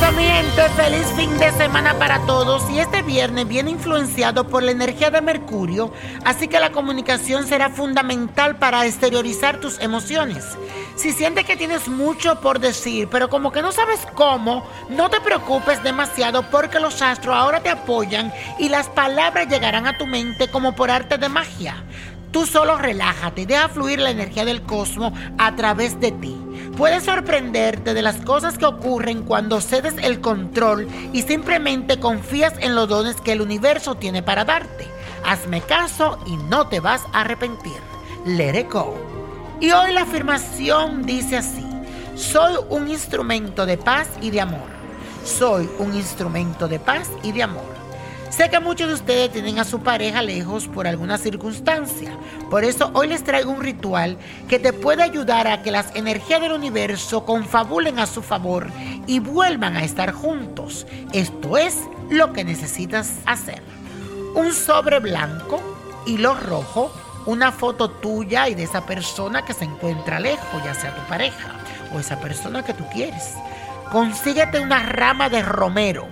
Eso, mi gente, feliz fin de semana para todos. Y este viernes viene influenciado por la energía de Mercurio, así que la comunicación será fundamental para exteriorizar tus emociones. Si sientes que tienes mucho por decir, pero como que no sabes cómo, no te preocupes demasiado porque los astros ahora te apoyan y las palabras llegarán a tu mente como por arte de magia. Tú solo relájate, deja fluir la energía del cosmos a través de ti. Puedes sorprenderte de las cosas que ocurren cuando cedes el control y simplemente confías en los dones que el universo tiene para darte. Hazme caso y no te vas a arrepentir. Let it go. Y hoy la afirmación dice así. Soy un instrumento de paz y de amor. Soy un instrumento de paz y de amor. Sé que muchos de ustedes tienen a su pareja lejos por alguna circunstancia. Por eso hoy les traigo un ritual que te puede ayudar a que las energías del universo confabulen a su favor y vuelvan a estar juntos. Esto es lo que necesitas hacer. Un sobre blanco, hilo rojo, una foto tuya y de esa persona que se encuentra lejos, ya sea tu pareja o esa persona que tú quieres. Consíguete una rama de romero,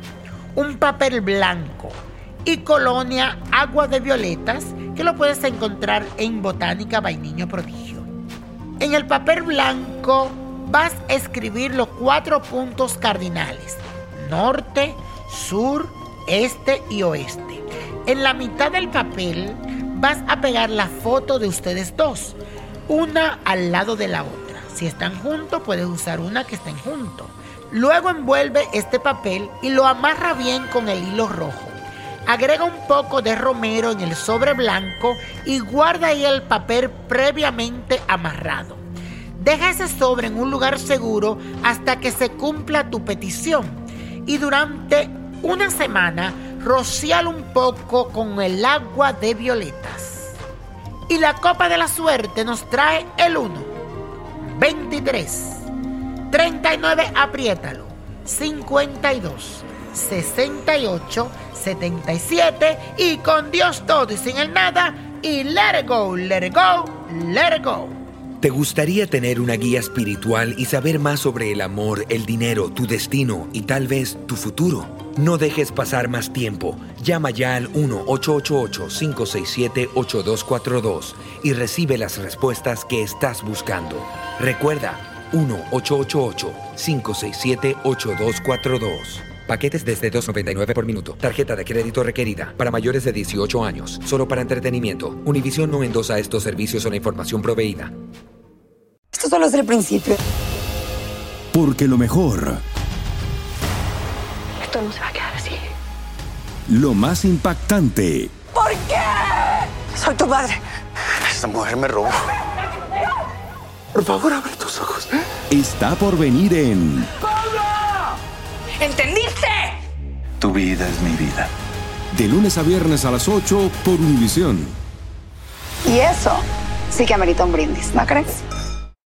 un papel blanco y colonia agua de violetas que lo puedes encontrar en Botánica Vainiño Prodigio. En el papel blanco vas a escribir los cuatro puntos cardinales, norte, sur, este y oeste. En la mitad del papel vas a pegar la foto de ustedes dos, una al lado de la otra. Si están juntos, puedes usar una que estén juntos. Luego envuelve este papel y lo amarra bien con el hilo rojo. Agrega un poco de romero en el sobre blanco y guarda ahí el papel previamente amarrado. Deja ese sobre en un lugar seguro hasta que se cumpla tu petición y durante una semana rocialo un poco con el agua de violetas. Y la copa de la suerte nos trae el 1, 23, 39, apriétalo, 52, 68, 77 y con Dios todo y sin el nada y let it go, let it go, let it go. ¿Te gustaría tener una guía espiritual y saber más sobre el amor, el dinero, tu destino y tal vez tu futuro? No dejes pasar más tiempo. Llama ya al 1-888-567-8242 y recibe las respuestas que estás buscando. Recuerda, 1-888-567-8242. Paquetes desde 2.99 por minuto. Tarjeta de crédito requerida para mayores de 18 años. Solo para entretenimiento. Univision no endosa estos servicios o la información proveída. Esto solo es el principio. Porque lo mejor, Esto no se va a quedar así. lo más impactante, ¿Por qué? Soy tu madre. Esta mujer me robó. Por favor, abre tus ojos. está por venir en ¿Entendiste? Tu vida es mi vida. De lunes a viernes a las 8 por Univisión. Y eso sí que amerita un brindis, ¿no crees?